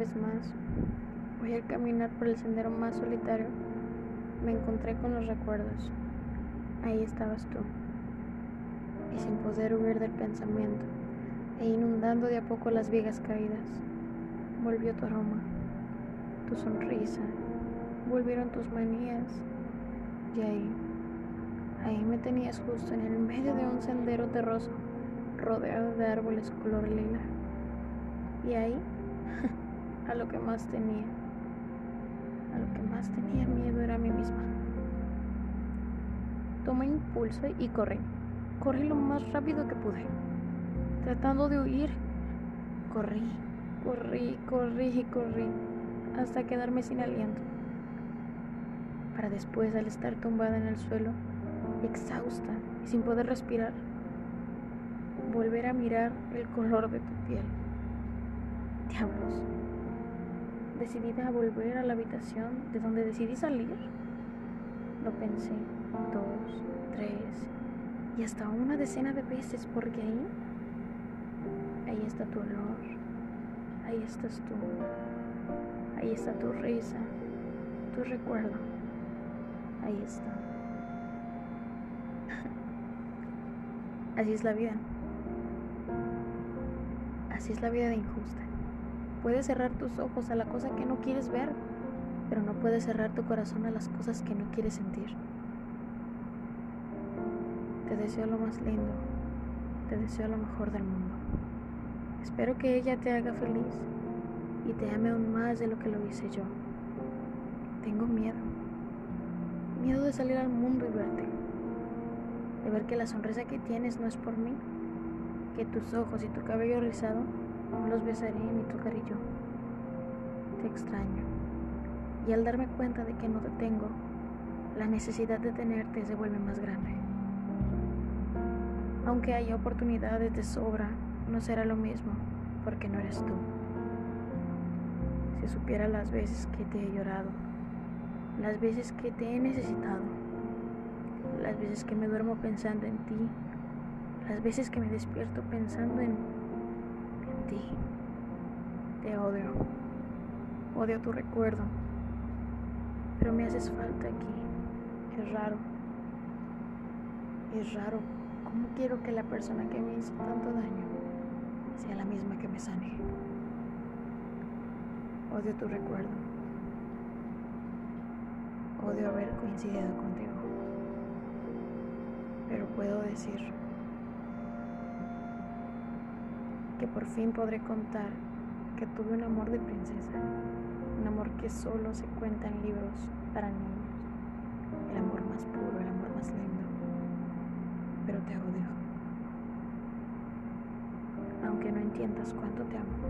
vez más, voy a caminar por el sendero más solitario, me encontré con los recuerdos. Ahí estabas tú. Y sin poder huir del pensamiento, e inundando de a poco las vigas caídas, volvió tu aroma, tu sonrisa, volvieron tus manías. Y ahí, ahí me tenías justo en el medio de un sendero terroso, rodeado de árboles color lila. Y ahí, a lo que más tenía, a lo que más tenía miedo era a mí misma. Tomé impulso y corrí. Corrí lo más rápido que pude, tratando de huir. Corrí, corrí, corrí y corrí, hasta quedarme sin aliento. Para después, al estar tumbada en el suelo, exhausta y sin poder respirar, volver a mirar el color de tu piel. Diablos. Decidida a volver a la habitación de donde decidí salir. Lo pensé dos, tres y hasta una decena de veces porque ahí, ahí está tu olor, ahí estás tú, ahí está tu risa, tu recuerdo, ahí está. Así es la vida. Así es la vida de injusta. Puedes cerrar tus ojos a la cosa que no quieres ver, pero no puedes cerrar tu corazón a las cosas que no quieres sentir. Te deseo lo más lindo, te deseo lo mejor del mundo. Espero que ella te haga feliz y te ame aún más de lo que lo hice yo. Tengo miedo, miedo de salir al mundo y verte, de ver que la sonrisa que tienes no es por mí, que tus ojos y tu cabello rizado los besaré ni tocaré yo. Te extraño. Y al darme cuenta de que no te tengo, la necesidad de tenerte se vuelve más grande. Aunque haya oportunidades de sobra, no será lo mismo, porque no eres tú. Si supiera las veces que te he llorado, las veces que te he necesitado, las veces que me duermo pensando en ti, las veces que me despierto pensando en. Te odio. Odio tu recuerdo. Pero me haces falta aquí. Es raro. Es raro. ¿Cómo quiero que la persona que me hizo tanto daño sea la misma que me sane? Odio tu recuerdo. Odio haber coincidido contigo. Pero puedo decir que por fin podré contar que tuve un amor de princesa, un amor que solo se cuenta en libros para niños, el amor más puro, el amor más lindo, pero te odio, aunque no entiendas cuánto te amo.